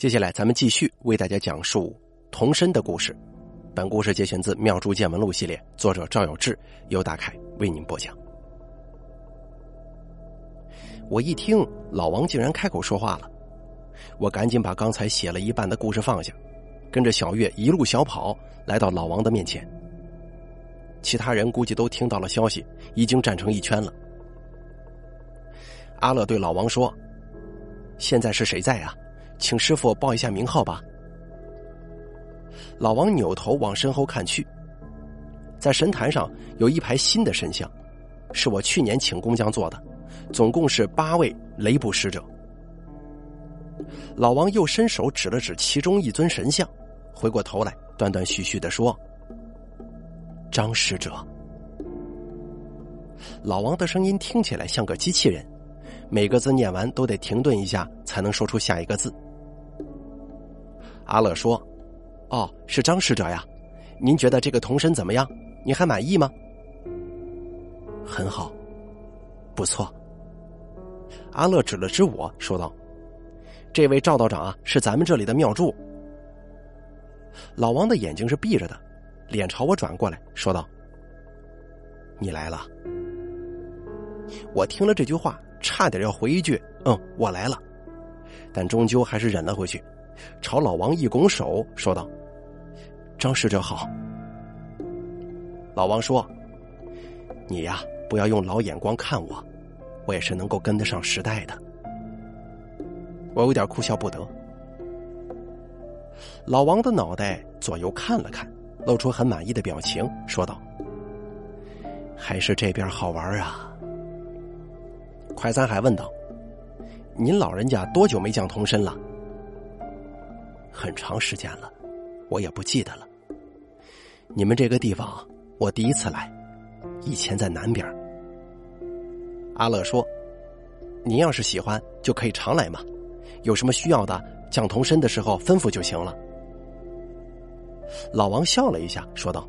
接下来，咱们继续为大家讲述童身的故事。本故事节选自《妙珠见闻录》系列，作者赵有志，由大凯为您播讲。我一听老王竟然开口说话了，我赶紧把刚才写了一半的故事放下，跟着小月一路小跑来到老王的面前。其他人估计都听到了消息，已经站成一圈了。阿乐对老王说：“现在是谁在啊？”请师傅报一下名号吧。老王扭头往身后看去，在神坛上有一排新的神像，是我去年请工匠做的，总共是八位雷部使者。老王又伸手指了指其中一尊神像，回过头来断断续续的说：“张使者。”老王的声音听起来像个机器人，每个字念完都得停顿一下才能说出下一个字。阿乐说：“哦，是张使者呀，您觉得这个童身怎么样？您还满意吗？”“很好，不错。”阿乐指了指我说道：“这位赵道长啊，是咱们这里的庙祝。”老王的眼睛是闭着的，脸朝我转过来说道：“你来了。”我听了这句话，差点要回一句：“嗯，我来了。”但终究还是忍了回去。朝老王一拱手，说道：“张使者好。”老王说：“你呀，不要用老眼光看我，我也是能够跟得上时代的。”我有点哭笑不得。老王的脑袋左右看了看，露出很满意的表情，说道：“还是这边好玩啊。”快三海问道：“您老人家多久没降童身了？”很长时间了，我也不记得了。你们这个地方，我第一次来，以前在南边。阿乐说：“您要是喜欢，就可以常来嘛。有什么需要的，降童身的时候吩咐就行了。”老王笑了一下，说道：“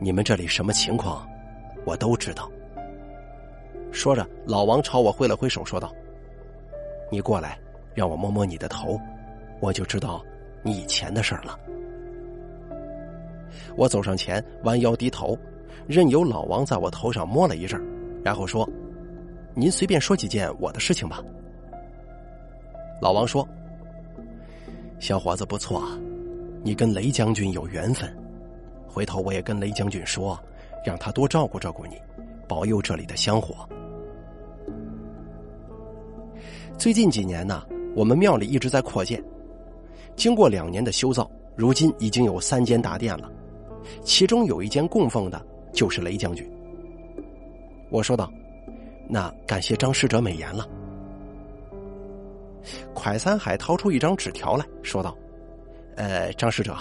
你们这里什么情况，我都知道。”说着，老王朝我挥了挥手，说道：“你过来，让我摸摸你的头。”我就知道你以前的事儿了。我走上前，弯腰低头，任由老王在我头上摸了一阵，然后说：“您随便说几件我的事情吧。”老王说：“小伙子不错，你跟雷将军有缘分，回头我也跟雷将军说，让他多照顾照顾你，保佑这里的香火。最近几年呢，我们庙里一直在扩建。”经过两年的修造，如今已经有三间大殿了，其中有一间供奉的就是雷将军。我说道：“那感谢张使者美言了。”蒯三海掏出一张纸条来说道：“呃，张使者，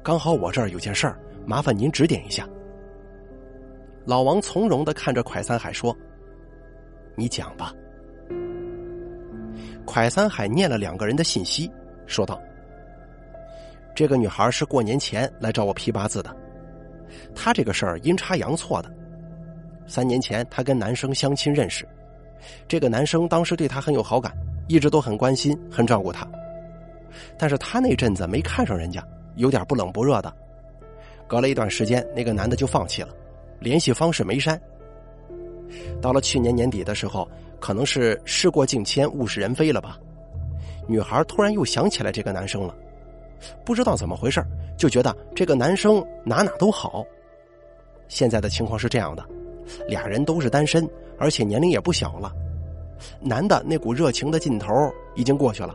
刚好我这儿有件事儿，麻烦您指点一下。”老王从容的看着蒯三海说：“你讲吧。”蒯三海念了两个人的信息，说道。这个女孩是过年前来找我批八字的，她这个事儿阴差阳错的。三年前她跟男生相亲认识，这个男生当时对她很有好感，一直都很关心、很照顾她。但是她那阵子没看上人家，有点不冷不热的。隔了一段时间，那个男的就放弃了，联系方式没删。到了去年年底的时候，可能是事过境迁、物是人非了吧，女孩突然又想起来这个男生了。不知道怎么回事，就觉得这个男生哪哪都好。现在的情况是这样的，俩人都是单身，而且年龄也不小了。男的那股热情的劲头已经过去了，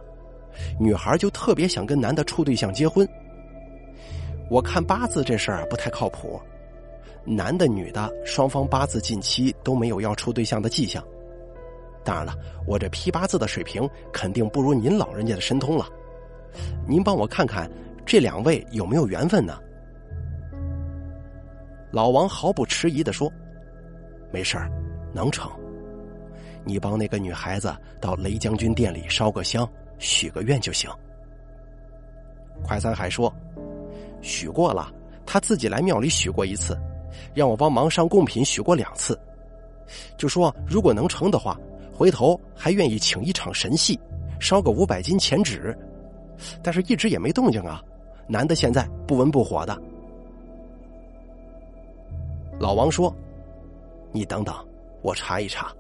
女孩就特别想跟男的处对象结婚。我看八字这事儿不太靠谱，男的女的双方八字近期都没有要处对象的迹象。当然了，我这批八字的水平肯定不如您老人家的神通了。您帮我看看这两位有没有缘分呢？老王毫不迟疑的说：“没事儿，能成。你帮那个女孩子到雷将军店里烧个香，许个愿就行。”快三海说：“许过了，他自己来庙里许过一次，让我帮忙上贡品许过两次，就说如果能成的话，回头还愿意请一场神戏。”烧个五百斤钱纸，但是一直也没动静啊。男的现在不温不火的。老王说：“你等等，我查一查。”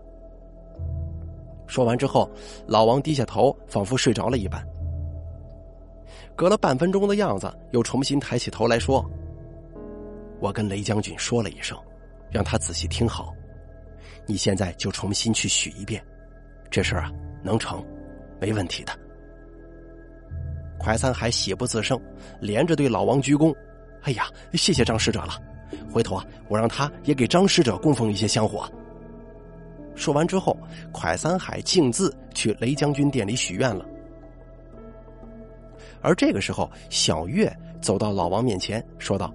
说完之后，老王低下头，仿佛睡着了一般。隔了半分钟的样子，又重新抬起头来说：“我跟雷将军说了一声，让他仔细听好。你现在就重新去许一遍，这事儿啊能成，没问题的。”蒯三海喜不自胜，连着对老王鞠躬：“哎呀，谢谢张使者了！回头啊，我让他也给张使者供奉一些香火。”说完之后，蒯三海径自去雷将军店里许愿了。而这个时候，小月走到老王面前，说道：“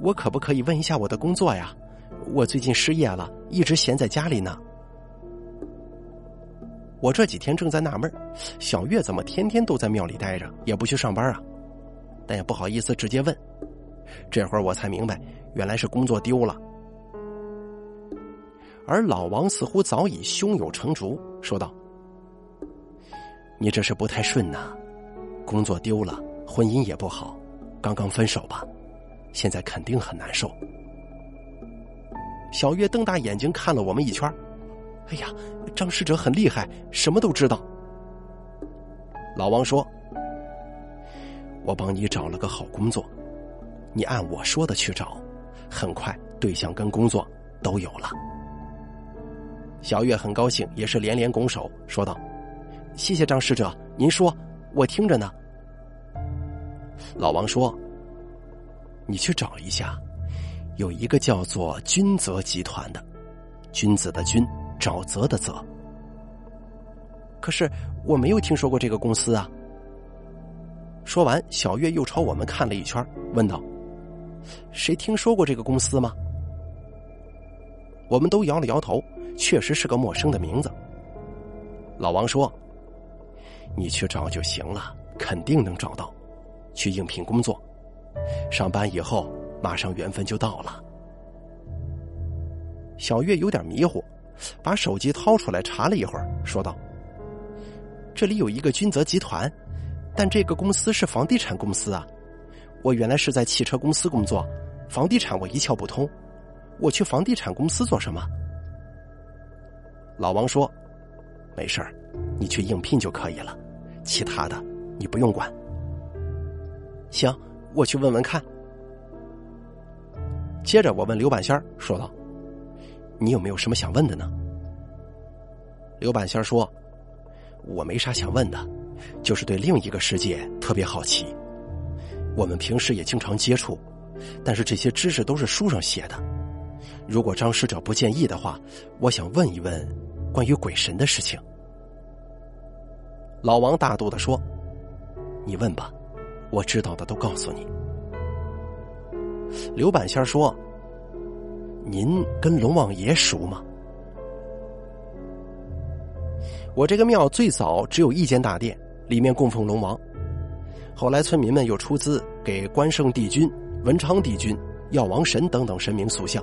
我可不可以问一下我的工作呀？我最近失业了，一直闲在家里呢。我这几天正在纳闷，小月怎么天天都在庙里待着，也不去上班啊？但也不好意思直接问。这会儿我才明白，原来是工作丢了。而老王似乎早已胸有成竹，说道：‘你这是不太顺呐。’”工作丢了，婚姻也不好，刚刚分手吧，现在肯定很难受。小月瞪大眼睛看了我们一圈，哎呀，张使者很厉害，什么都知道。老王说：“我帮你找了个好工作，你按我说的去找，很快对象跟工作都有了。”小月很高兴，也是连连拱手说道：“谢谢张使者，您说。”我听着呢。老王说：“你去找一下，有一个叫做君泽集团的，君子的君，沼泽的泽。可是我没有听说过这个公司啊。”说完，小月又朝我们看了一圈，问道：“谁听说过这个公司吗？”我们都摇了摇头，确实是个陌生的名字。老王说。你去找就行了，肯定能找到。去应聘工作，上班以后马上缘分就到了。小月有点迷糊，把手机掏出来查了一会儿，说道：“这里有一个君泽集团，但这个公司是房地产公司啊。我原来是在汽车公司工作，房地产我一窍不通。我去房地产公司做什么？”老王说：“没事儿，你去应聘就可以了。”其他的你不用管。行，我去问问看。接着我问刘半仙说道：“你有没有什么想问的呢？”刘半仙说：“我没啥想问的，就是对另一个世界特别好奇。我们平时也经常接触，但是这些知识都是书上写的。如果张使者不介意的话，我想问一问关于鬼神的事情。”老王大度的说：“你问吧，我知道的都告诉你。”刘半仙说：“您跟龙王爷熟吗？”我这个庙最早只有一间大殿，里面供奉龙王。后来村民们又出资给关圣帝君、文昌帝君、药王神等等神明塑像。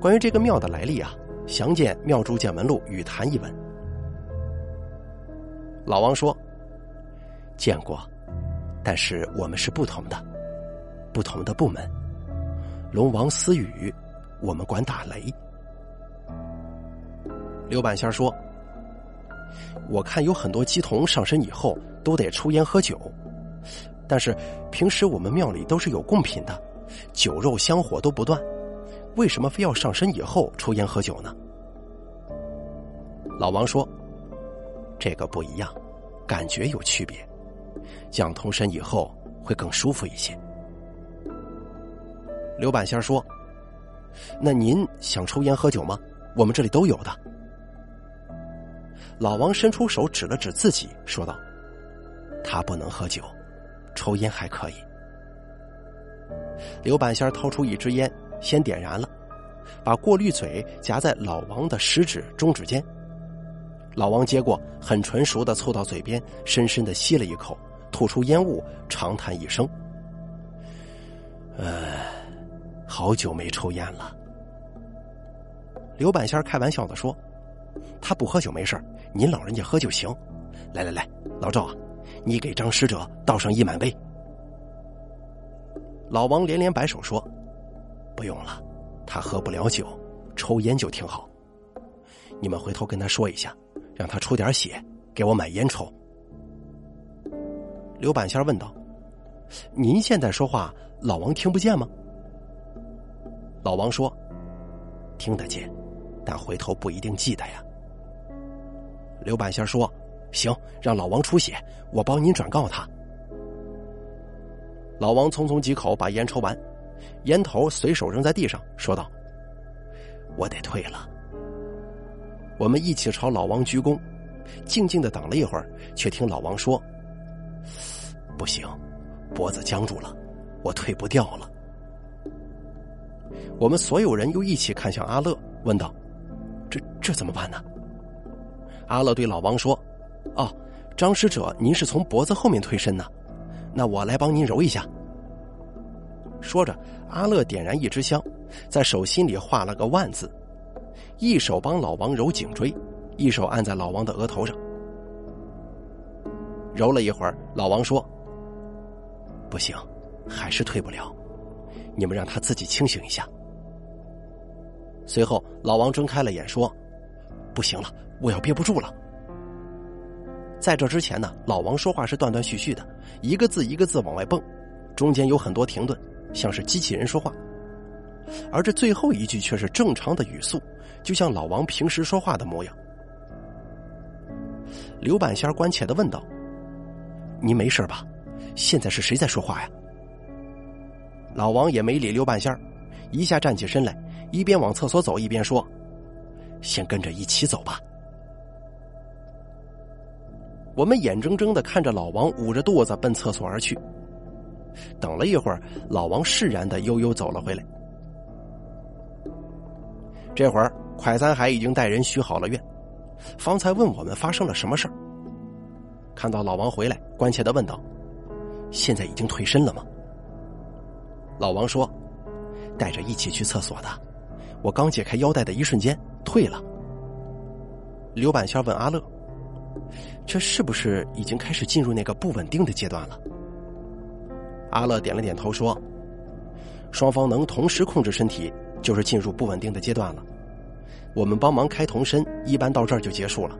关于这个庙的来历啊，详见《庙祝见闻录》与谈一文。老王说：“见过，但是我们是不同的，不同的部门。龙王私语，我们管打雷。”刘半仙说：“我看有很多鸡童上身以后都得抽烟喝酒，但是平时我们庙里都是有贡品的，酒肉香火都不断，为什么非要上身以后抽烟喝酒呢？”老王说。这个不一样，感觉有区别。讲通身以后会更舒服一些。刘半仙说：“那您想抽烟喝酒吗？我们这里都有的。”老王伸出手指了指自己，说道：“他不能喝酒，抽烟还可以。”刘半仙掏出一支烟，先点燃了，把过滤嘴夹在老王的食指、中指间。老王接过，很纯熟的凑到嘴边，深深的吸了一口，吐出烟雾，长叹一声：“呃，好久没抽烟了。”刘半仙开玩笑的说：“他不喝酒没事您老人家喝就行。来来来，老赵啊，你给张使者倒上一满杯。老王连连摆手说：“不用了，他喝不了酒，抽烟就挺好。你们回头跟他说一下，让他出点血，给我买烟抽。”刘半仙问道：“您现在说话，老王听不见吗？”老王说：“听得见，但回头不一定记得呀。”刘半仙说：“行，让老王出血，我帮您转告他。”老王匆匆几口把烟抽完，烟头随手扔在地上，说道：“我得退了。”我们一起朝老王鞠躬，静静的等了一会儿，却听老王说。不行，脖子僵住了，我退不掉了。我们所有人又一起看向阿乐，问道：“这这怎么办呢？”阿乐对老王说：“哦，张使者，您是从脖子后面退身呢，那我来帮您揉一下。”说着，阿乐点燃一支香，在手心里画了个万字，一手帮老王揉颈椎，一手按在老王的额头上。揉了一会儿，老王说。不行，还是退不了。你们让他自己清醒一下。随后，老王睁开了眼，说：“不行了，我要憋不住了。”在这之前呢，老王说话是断断续续的，一个字一个字往外蹦，中间有很多停顿，像是机器人说话。而这最后一句却是正常的语速，就像老王平时说话的模样。刘半仙关切的问道：“您没事吧？”现在是谁在说话呀？老王也没理刘半仙儿，一下站起身来，一边往厕所走，一边说：“先跟着一起走吧。”我们眼睁睁的看着老王捂着肚子奔厕所而去。等了一会儿，老王释然的悠悠走了回来。这会儿，快三海已经带人许好了愿，方才问我们发生了什么事儿。看到老王回来，关切的问道。现在已经退身了吗？老王说：“带着一起去厕所的，我刚解开腰带的一瞬间退了。”刘半仙问阿乐：“这是不是已经开始进入那个不稳定的阶段了？”阿乐点了点头说：“双方能同时控制身体，就是进入不稳定的阶段了。我们帮忙开童身，一般到这儿就结束了。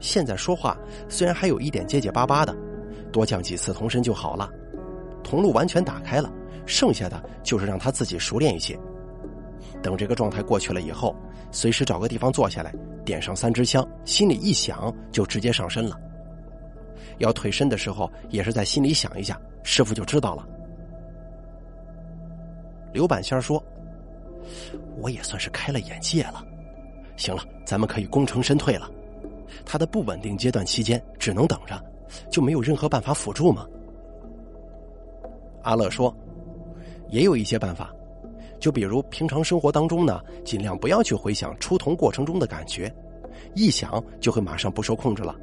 现在说话虽然还有一点结结巴巴的。”多降几次童身就好了，铜路完全打开了，剩下的就是让他自己熟练一些。等这个状态过去了以后，随时找个地方坐下来，点上三支香，心里一想就直接上身了。要退身的时候，也是在心里想一下，师傅就知道了。刘半仙说：“我也算是开了眼界了。行了，咱们可以功成身退了。他的不稳定阶段期间，只能等着。”就没有任何办法辅助吗？阿乐说：“也有一些办法，就比如平常生活当中呢，尽量不要去回想出童过程中的感觉，一想就会马上不受控制了。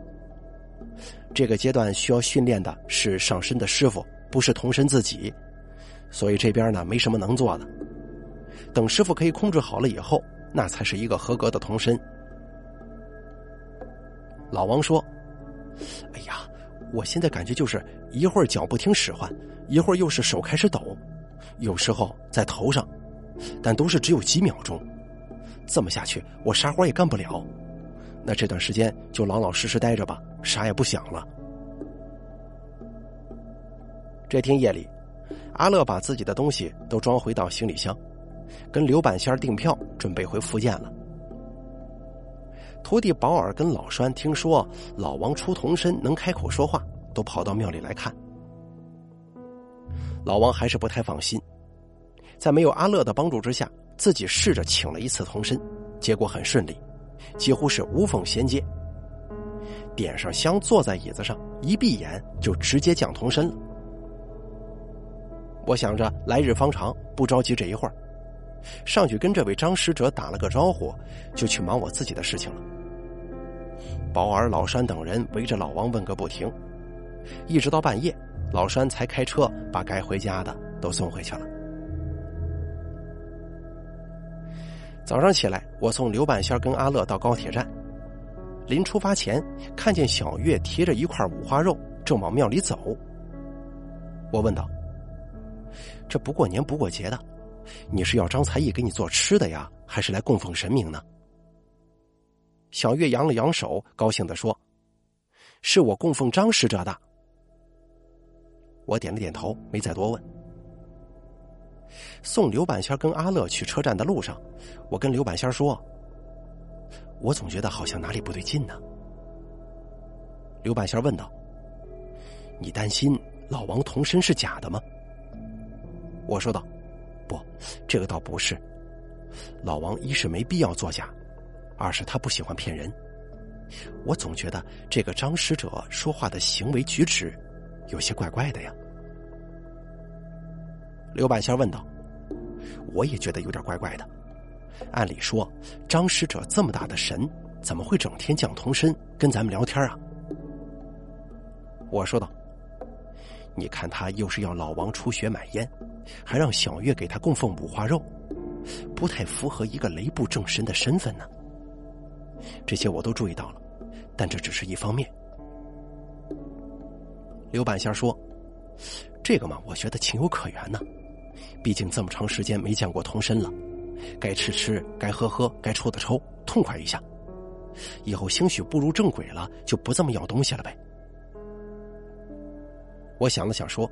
这个阶段需要训练的是上身的师傅，不是童身自己，所以这边呢没什么能做的。等师傅可以控制好了以后，那才是一个合格的童身。”老王说：“哎呀。”我现在感觉就是一会儿脚不听使唤，一会儿又是手开始抖，有时候在头上，但都是只有几秒钟。这么下去，我啥活也干不了。那这段时间就老老实实待着吧，啥也不想了。这天夜里，阿乐把自己的东西都装回到行李箱，跟刘半仙订票，准备回福建了。徒弟保尔跟老栓听说老王出童身能开口说话，都跑到庙里来看。老王还是不太放心，在没有阿乐的帮助之下，自己试着请了一次童身，结果很顺利，几乎是无缝衔接。点上香，坐在椅子上，一闭眼就直接降童身了。我想着来日方长，不着急这一会儿。上去跟这位张使者打了个招呼，就去忙我自己的事情了。保尔、老山等人围着老王问个不停，一直到半夜，老山才开车把该回家的都送回去了。早上起来，我送刘半仙跟阿乐到高铁站，临出发前看见小月提着一块五花肉正往庙里走。我问道：“这不过年不过节的，你是要张才艺给你做吃的呀，还是来供奉神明呢？”小月扬了扬手，高兴的说：“是我供奉张使者的。”我点了点头，没再多问。送刘半仙跟阿乐去车站的路上，我跟刘半仙说：“我总觉得好像哪里不对劲呢。”刘半仙问道：“你担心老王童身是假的吗？”我说道：“不，这个倒不是。老王一是没必要作假。”二是他不喜欢骗人，我总觉得这个张使者说话的行为举止有些怪怪的呀。刘半仙问道：“我也觉得有点怪怪的。按理说，张使者这么大的神，怎么会整天降童身跟咱们聊天啊？”我说道：“你看他又是要老王出血买烟，还让小月给他供奉五花肉，不太符合一个雷部正神的身份呢。”这些我都注意到了，但这只是一方面。刘半仙说：“这个嘛，我觉得情有可原呢。毕竟这么长时间没见过童身了，该吃吃，该喝喝，该抽的抽，痛快一下。以后兴许步入正轨了，就不这么要东西了呗。”我想了想说：“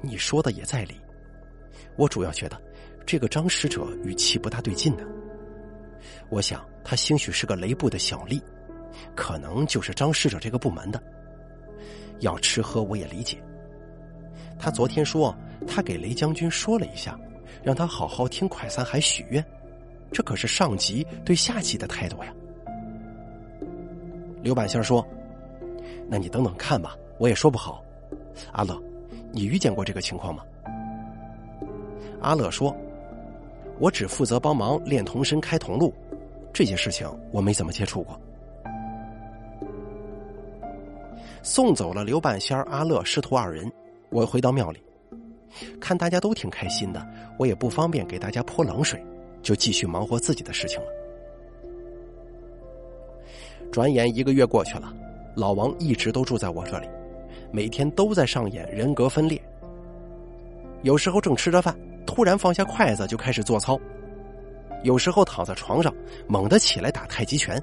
你说的也在理。我主要觉得这个张使者语气不大对劲呢。”我想，他兴许是个雷部的小吏，可能就是张使者这个部门的。要吃喝，我也理解。他昨天说，他给雷将军说了一下，让他好好听快三海许愿，这可是上级对下级的态度呀。刘半仙说：“那你等等看吧，我也说不好。”阿乐，你遇见过这个情况吗？阿乐说。我只负责帮忙练童身、开铜路，这些事情我没怎么接触过。送走了刘半仙、阿乐师徒二人，我回到庙里，看大家都挺开心的，我也不方便给大家泼冷水，就继续忙活自己的事情了。转眼一个月过去了，老王一直都住在我这里，每天都在上演人格分裂。有时候正吃着饭。突然放下筷子就开始做操，有时候躺在床上猛地起来打太极拳，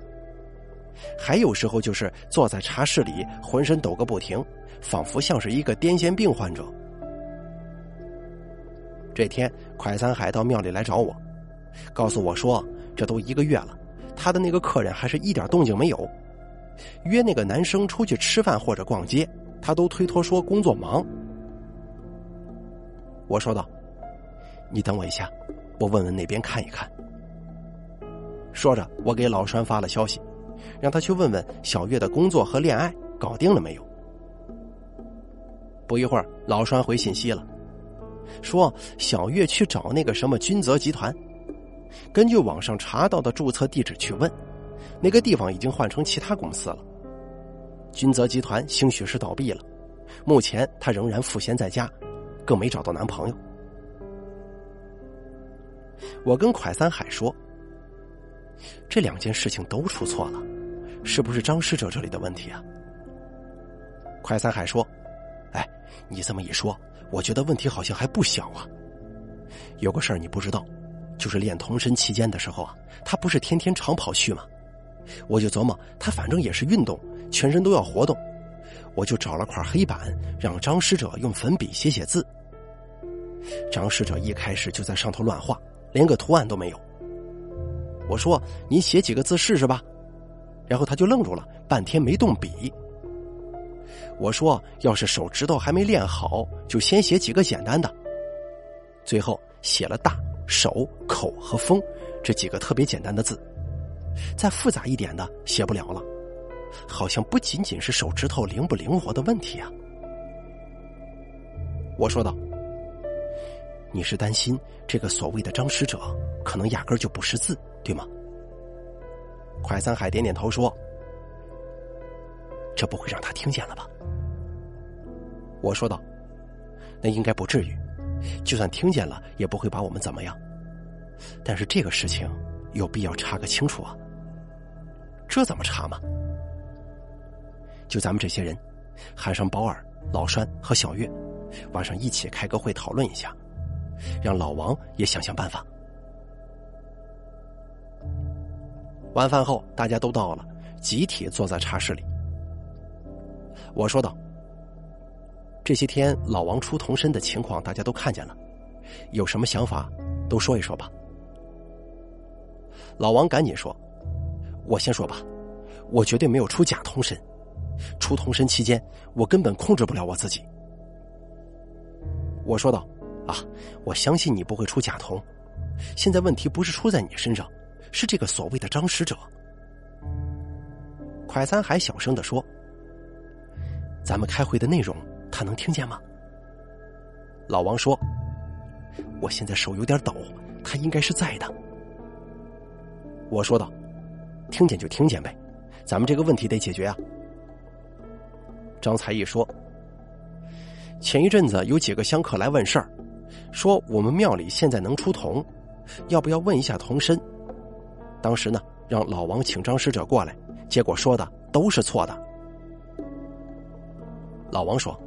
还有时候就是坐在茶室里浑身抖个不停，仿佛像是一个癫痫病患者。这天，快三海到庙里来找我，告诉我说这都一个月了，他的那个客人还是一点动静没有，约那个男生出去吃饭或者逛街，他都推脱说工作忙。我说道。你等我一下，我问问那边看一看。说着，我给老栓发了消息，让他去问问小月的工作和恋爱搞定了没有。不一会儿，老栓回信息了，说小月去找那个什么君泽集团，根据网上查到的注册地址去问，那个地方已经换成其他公司了。君泽集团兴许是倒闭了，目前她仍然赋闲在家，更没找到男朋友。我跟蒯三海说：“这两件事情都出错了，是不是张使者这里的问题啊？”蒯三海说：“，你这么一说，我觉得问题好像还不小啊。有个事儿你不知道，就是练童身期间的时候啊，他不是天天长跑去吗？我就琢磨，他反正也是运动，全身都要活动，我就找了块黑板，让张使者用粉笔写写字。张使者一开始就在上头乱画。”连个图案都没有。我说：“你写几个字试试吧。”然后他就愣住了，半天没动笔。我说：“要是手指头还没练好，就先写几个简单的。”最后写了“大”“手”“口”和“风”这几个特别简单的字，再复杂一点的写不了了。好像不仅仅是手指头灵不灵活的问题啊。我说道。你是担心这个所谓的张使者可能压根就不识字，对吗？快三海点点头说：“这不会让他听见了吧？”我说道：“那应该不至于，就算听见了，也不会把我们怎么样。但是这个事情有必要查个清楚啊。”这怎么查嘛？就咱们这些人，喊上保尔、老栓和小月，晚上一起开个会讨论一下，让老王也想想办法。晚饭后，大家都到了，集体坐在茶室里。我说道：“这些天老王出童身的情况，大家都看见了，有什么想法，都说一说吧。”老王赶紧说：“我先说吧，我绝对没有出假童身。出童身期间，我根本控制不了我自己。”我说道：“啊，我相信你不会出假童。现在问题不是出在你身上，是这个所谓的张使者。”快餐还小声的说。咱们开会的内容，他能听见吗？老王说：“我现在手有点抖，他应该是在的。”我说道：“听见就听见呗，咱们这个问题得解决啊。”张才义说：“前一阵子有几个香客来问事儿，说我们庙里现在能出童，要不要问一下童身？当时呢，让老王请张使者过来，结果说的都是错的。”老王说：“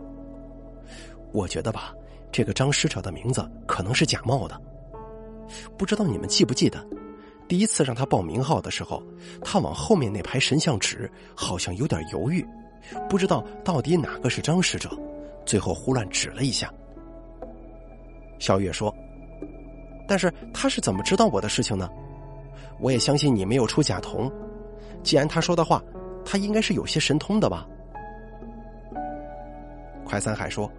我觉得吧，这个张使者的名字可能是假冒的。不知道你们记不记得，第一次让他报名号的时候，他往后面那排神像指，好像有点犹豫，不知道到底哪个是张使者，最后胡乱指了一下。”小月说：“但是他是怎么知道我的事情呢？我也相信你没有出假童，既然他说的话，他应该是有些神通的吧。”快三海说：“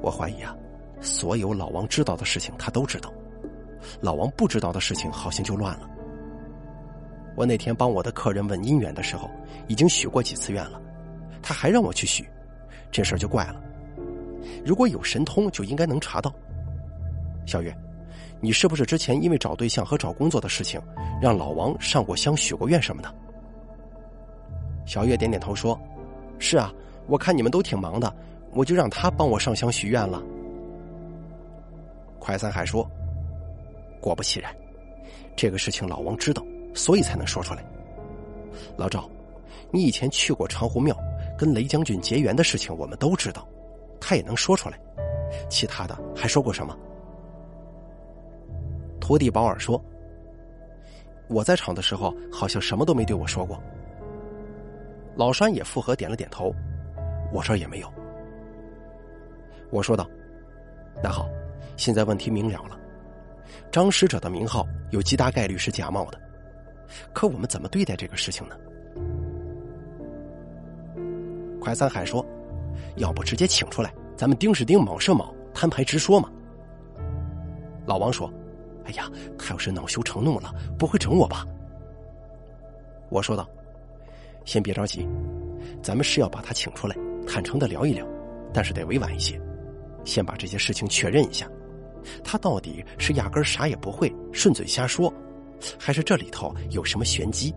我怀疑啊，所有老王知道的事情他都知道，老王不知道的事情好像就乱了。我那天帮我的客人问姻缘的时候，已经许过几次愿了，他还让我去许，这事儿就怪了。如果有神通，就应该能查到。小月，你是不是之前因为找对象和找工作的事情，让老王上过香、许过愿什么的？”小月点点头说：“是啊。”我看你们都挺忙的，我就让他帮我上香许愿了。快三海说：“果不其然，这个事情老王知道，所以才能说出来。老赵，你以前去过长湖庙，跟雷将军结缘的事情，我们都知道，他也能说出来。其他的还说过什么？”徒弟保尔说：“我在场的时候，好像什么都没对我说过。”老栓也附和点了点头。我这儿也没有。我说道：“那好，现在问题明了了。张使者的名号有极大概率是假冒的，可我们怎么对待这个事情呢？”快三海说：“要不直接请出来，咱们丁是丁，卯是卯，摊牌直说嘛。”老王说：“哎呀，他要是恼羞成怒了，不会整我吧？”我说道：“先别着急，咱们是要把他请出来。”坦诚的聊一聊，但是得委婉一些，先把这些事情确认一下，他到底是压根啥也不会，顺嘴瞎说，还是这里头有什么玄机？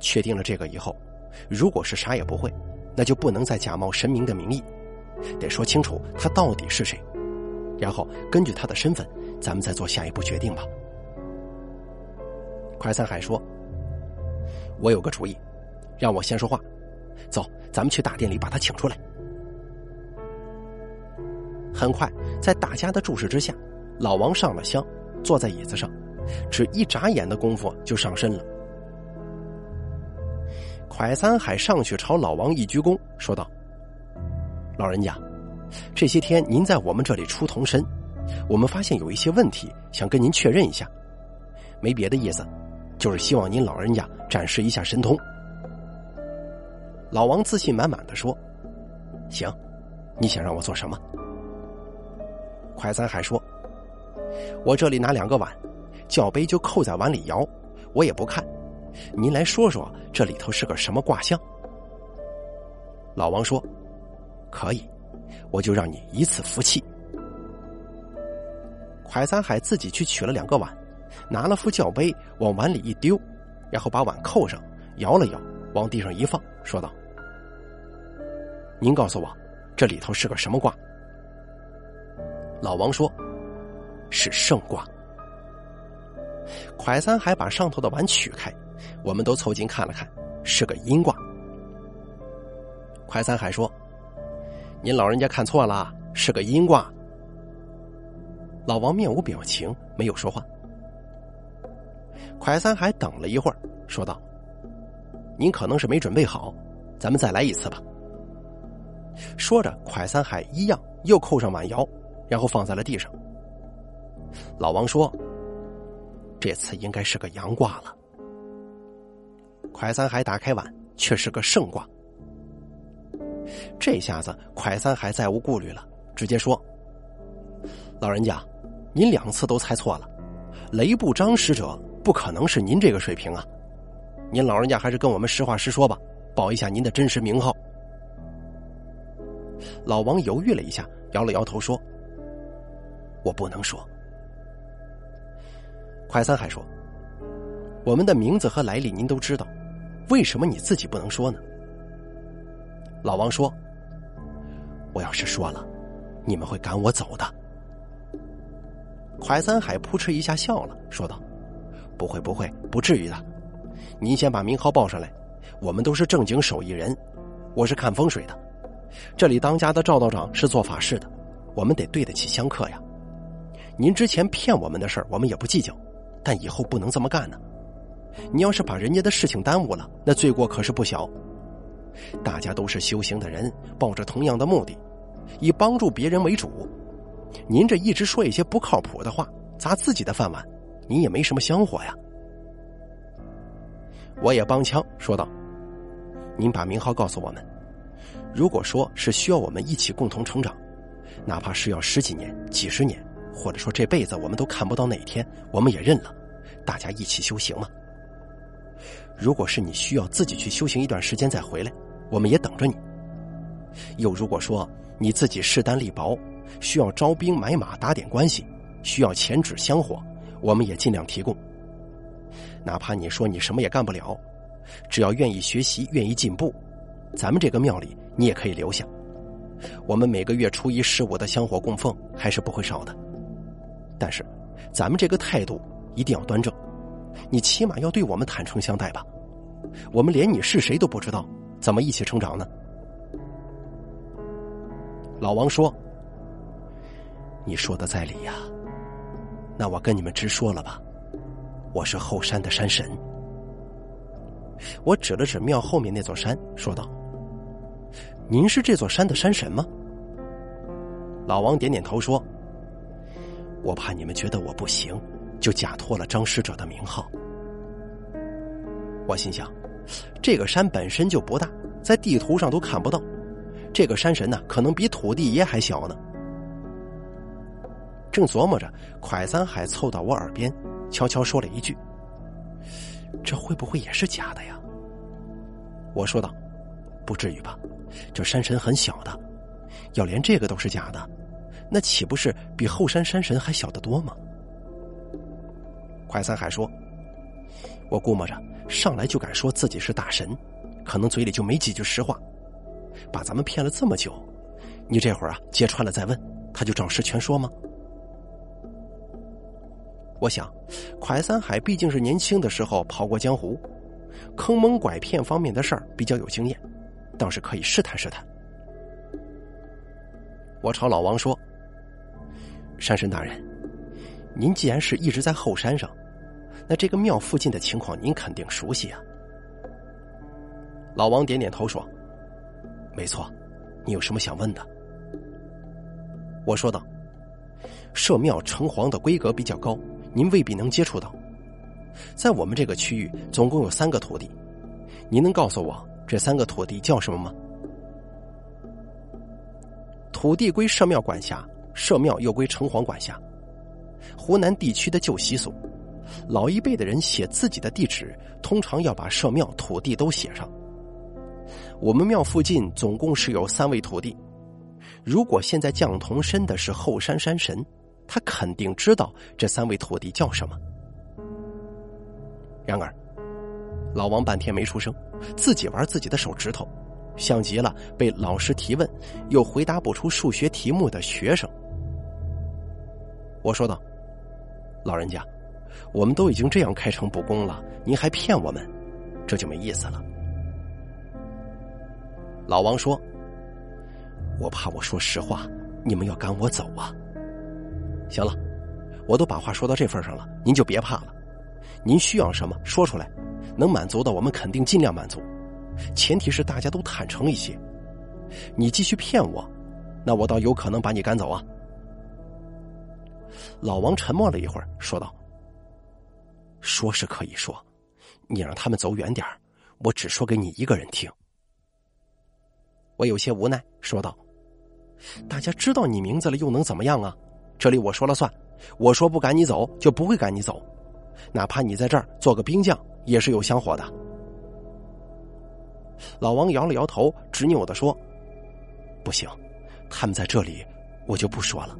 确定了这个以后，如果是啥也不会，那就不能再假冒神明的名义，得说清楚他到底是谁，然后根据他的身份，咱们再做下一步决定吧。快三海说：“我有个主意，让我先说话。”走，咱们去大殿里把他请出来。很快，在大家的注视之下，老王上了香，坐在椅子上，只一眨眼的功夫就上身了。蒯三海上去朝老王一鞠躬，说道：“老人家，这些天您在我们这里出童身，我们发现有一些问题，想跟您确认一下。没别的意思，就是希望您老人家展示一下神通。”老王自信满满的说：“行，你想让我做什么？”快三海说：“我这里拿两个碗，教杯就扣在碗里摇，我也不看。您来说说这里头是个什么卦象？”老王说：“可以，我就让你一次服气。”快三海自己去取了两个碗，拿了副教杯往碗里一丢，然后把碗扣上，摇了摇，往地上一放，说道。您告诉我，这里头是个什么卦？老王说：“是圣卦。”蒯三海把上头的碗取开，我们都凑近看了看，是个阴卦。蒯三海说：“您老人家看错了，是个阴卦。”老王面无表情，没有说话。蒯三海等了一会儿，说道：“您可能是没准备好，咱们再来一次吧。”说着，蒯三海一样又扣上碗窑，然后放在了地上。老王说：“这次应该是个阳卦了。”快三海打开碗，却是个圣卦。这下子，快三海再无顾虑了，直接说：“老人家，您两次都猜错了，雷部张使者不可能是您这个水平啊！您老人家还是跟我们实话实说吧，报一下您的真实名号。”老王犹豫了一下，摇了摇头说：“我不能说。”快三海说：“我们的名字和来历您都知道，为什么你自己不能说呢？”老王说：“我要是说了，你们会赶我走的。”快三海扑哧一下笑了，说道：“不会，不会，不至于的。您先把名号报上来，我们都是正经手艺人，我是看风水的。这里当家的赵道长是做法事的，我们得对得起香客呀。您之前骗我们的事儿，我们也不计较。”但以后不能这么干呢！你要是把人家的事情耽误了，那罪过可是不小。大家都是修行的人，抱着同样的目的，以帮助别人为主。您这一直说一些不靠谱的话，砸自己的饭碗，您也没什么香火呀。我也帮腔说道：“您把名号告诉我们。如果说是需要我们一起共同成长，哪怕是要十几年、几十年。”或者说这辈子我们都看不到哪天，我们也认了，大家一起修行嘛。如果是你需要自己去修行一段时间再回来，我们也等着你。又如果说你自己势单力薄，需要招兵买马打点关系，需要钱纸香火，我们也尽量提供。哪怕你说你什么也干不了，只要愿意学习、愿意进步，咱们这个庙里你也可以留下。我们每个月初一、十五的香火供奉还是不会少的。但是，咱们这个态度一定要端正，你起码要对我们坦诚相待吧。我们连你是谁都不知道，怎么一起成长呢？老王说：“你说的在理呀，那我跟你们直说了吧，我是后山的山神。”我指了指庙后面那座山，说道：“您是这座山的山神吗？”老王点点头说。我怕你们觉得我不行，就假托了张使者的名号。我心想，这个山本身就不大，在地图上都看不到。这个山神呢，可能比土地爷还小呢。正琢磨着，蒯三海凑到我耳边，悄悄说了一句：“这会不会也是假的呀？”我说道：“不至于吧，这山神很小的，要连这个都是假的。”那岂不是比后山山神还小得多吗？快三海说：“我估摸着上来就敢说自己是大神，可能嘴里就没几句实话，把咱们骗了这么久，你这会儿啊揭穿了再问，他就照实全说吗？”我想，快三海毕竟是年轻的时候跑过江湖，坑蒙拐骗方面的事儿比较有经验，倒是可以试探试探。我朝老王说。山神大人，您既然是一直在后山上，那这个庙附近的情况您肯定熟悉啊。老王点点头说：“没错，你有什么想问的？”我说道：“社庙城隍的规格比较高，您未必能接触到。在我们这个区域，总共有三个土地，您能告诉我这三个土地叫什么吗？”土地归社庙管辖。社庙又归城隍管辖。湖南地区的旧习俗，老一辈的人写自己的地址，通常要把社庙土地都写上。我们庙附近总共是有三位土地。如果现在降童身的是后山山神，他肯定知道这三位土地叫什么。然而，老王半天没出声，自己玩自己的手指头，像极了被老师提问又回答不出数学题目的学生。我说道：“老人家，我们都已经这样开诚布公了，您还骗我们，这就没意思了。老王说：“我怕我说实话，你们要赶我走啊。”行了，我都把话说到这份上了，您就别怕了。您需要什么说出来，能满足的我们肯定尽量满足，前提是大家都坦诚一些。你继续骗我，那我倒有可能把你赶走啊。老王沉默了一会儿，说道：“说是可以说，你让他们走远点我只说给你一个人听。”我有些无奈，说道：“大家知道你名字了，又能怎么样啊？这里我说了算，我说不赶你走，就不会赶你走，哪怕你在这儿做个兵将，也是有香火的。”老王摇了摇头，执拗的说：“不行，他们在这里，我就不说了。”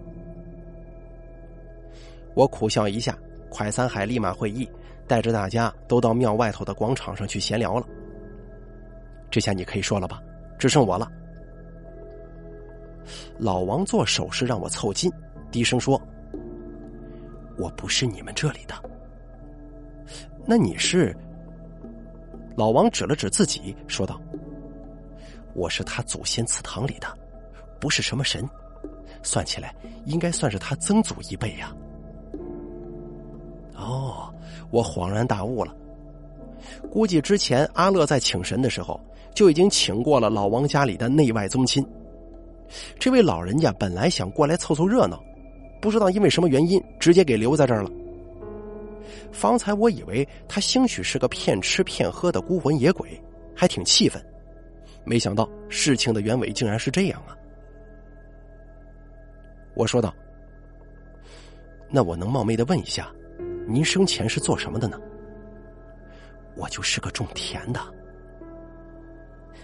我苦笑一下，快三海立马会意，带着大家都到庙外头的广场上去闲聊了。这下你可以说了吧？只剩我了。老王做手势让我凑近，低声说：“我不是你们这里的。”那你是？老王指了指自己，说道：“我是他祖先祠堂里的，不是什么神，算起来应该算是他曾祖一辈呀。”哦，我恍然大悟了。估计之前阿乐在请神的时候，就已经请过了老王家里的内外宗亲。这位老人家本来想过来凑凑热闹，不知道因为什么原因，直接给留在这儿了。方才我以为他兴许是个骗吃骗喝的孤魂野鬼，还挺气愤。没想到事情的原委竟然是这样啊！我说道：“那我能冒昧的问一下？”您生前是做什么的呢？我就是个种田的。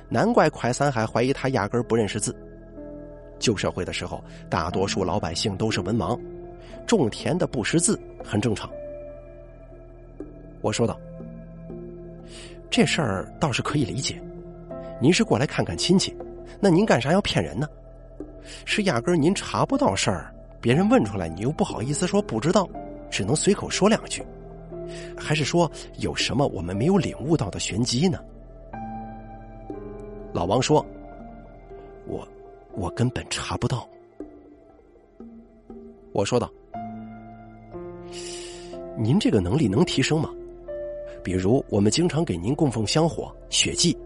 难怪快三海怀疑他压根不认识字。旧社会的时候，大多数老百姓都是文盲，种田的不识字很正常。我说道：“这事儿倒是可以理解。您是过来看看亲戚，那您干啥要骗人呢？是压根您查不到事儿，别人问出来，你又不好意思说不知道。”只能随口说两句，还是说有什么我们没有领悟到的玄机呢？老王说：“我我根本查不到。”我说道：“您这个能力能提升吗？比如我们经常给您供奉香火、血祭，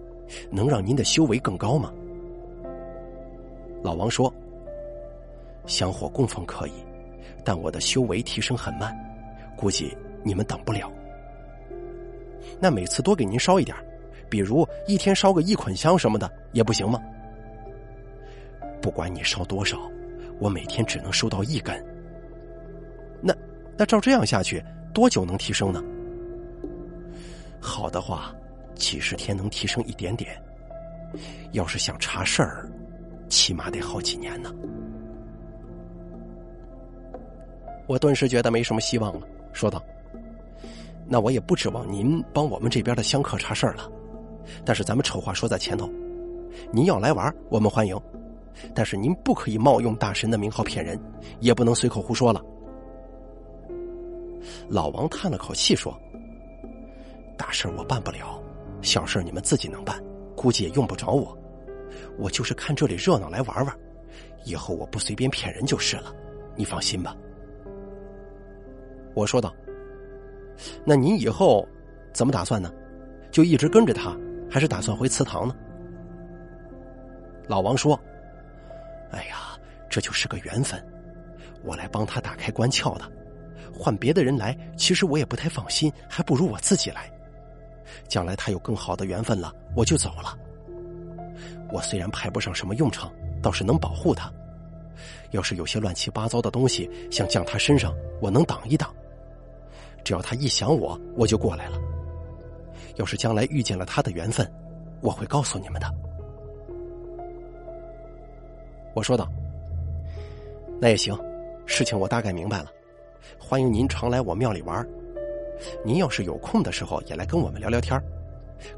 能让您的修为更高吗？”老王说：“香火供奉可以。”但我的修为提升很慢，估计你们等不了。那每次多给您烧一点，比如一天烧个一捆香什么的，也不行吗？不管你烧多少，我每天只能收到一根。那那照这样下去，多久能提升呢？好的话，几十天能提升一点点；要是想查事儿，起码得好几年呢。我顿时觉得没什么希望了，说道：“那我也不指望您帮我们这边的香客查事儿了。但是咱们丑话说在前头，您要来玩，我们欢迎；但是您不可以冒用大神的名号骗人，也不能随口胡说了。”老王叹了口气说：“大事我办不了，小事你们自己能办，估计也用不着我。我就是看这里热闹来玩玩，以后我不随便骗人就是了，你放心吧。”我说道：“那您以后怎么打算呢？就一直跟着他，还是打算回祠堂呢？”老王说：“哎呀，这就是个缘分，我来帮他打开关窍的。换别的人来，其实我也不太放心，还不如我自己来。将来他有更好的缘分了，我就走了。我虽然派不上什么用场，倒是能保护他。要是有些乱七八糟的东西想降他身上，我能挡一挡。”只要他一想我，我就过来了。要是将来遇见了他的缘分，我会告诉你们的。我说道：“那也行，事情我大概明白了。欢迎您常来我庙里玩。您要是有空的时候，也来跟我们聊聊天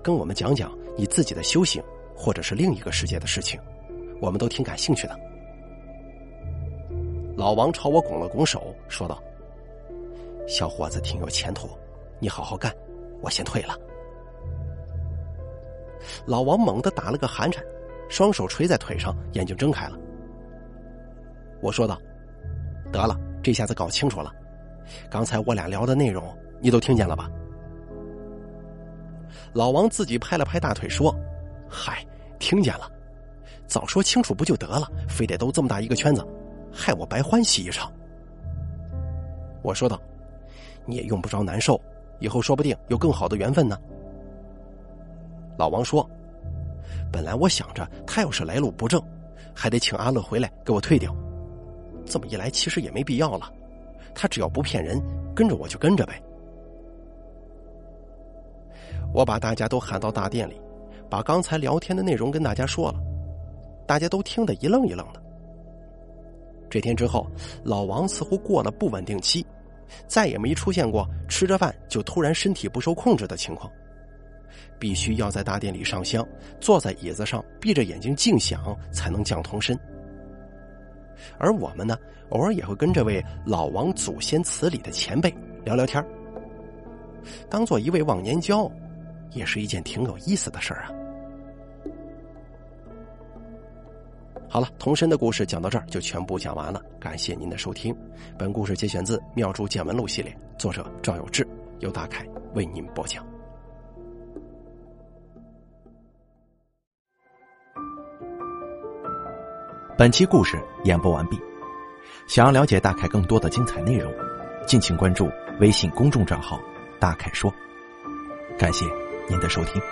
跟我们讲讲你自己的修行，或者是另一个世界的事情，我们都挺感兴趣的。”老王朝我拱了拱手，说道。小伙子挺有前途，你好好干，我先退了。老王猛地打了个寒颤，双手垂在腿上，眼睛睁开了。我说道：“得了，这下子搞清楚了，刚才我俩聊的内容你都听见了吧？”老王自己拍了拍大腿说：“嗨，听见了，早说清楚不就得了，非得兜这么大一个圈子，害我白欢喜一场。”我说道。你也用不着难受，以后说不定有更好的缘分呢。老王说：“本来我想着他要是来路不正，还得请阿乐回来给我退掉。这么一来，其实也没必要了。他只要不骗人，跟着我就跟着呗。”我把大家都喊到大殿里，把刚才聊天的内容跟大家说了，大家都听得一愣一愣的。这天之后，老王似乎过了不稳定期。再也没出现过吃着饭就突然身体不受控制的情况。必须要在大殿里上香，坐在椅子上闭着眼睛静想，才能降童身。而我们呢，偶尔也会跟这位老王祖先祠里的前辈聊聊天当做一位忘年交，也是一件挺有意思的事儿啊。好了，童身的故事讲到这儿就全部讲完了。感谢您的收听，本故事节选自《妙珠见闻录》系列，作者赵有志，由大凯为您播讲。本期故事演播完毕，想要了解大凯更多的精彩内容，敬请关注微信公众账号“大凯说”。感谢您的收听。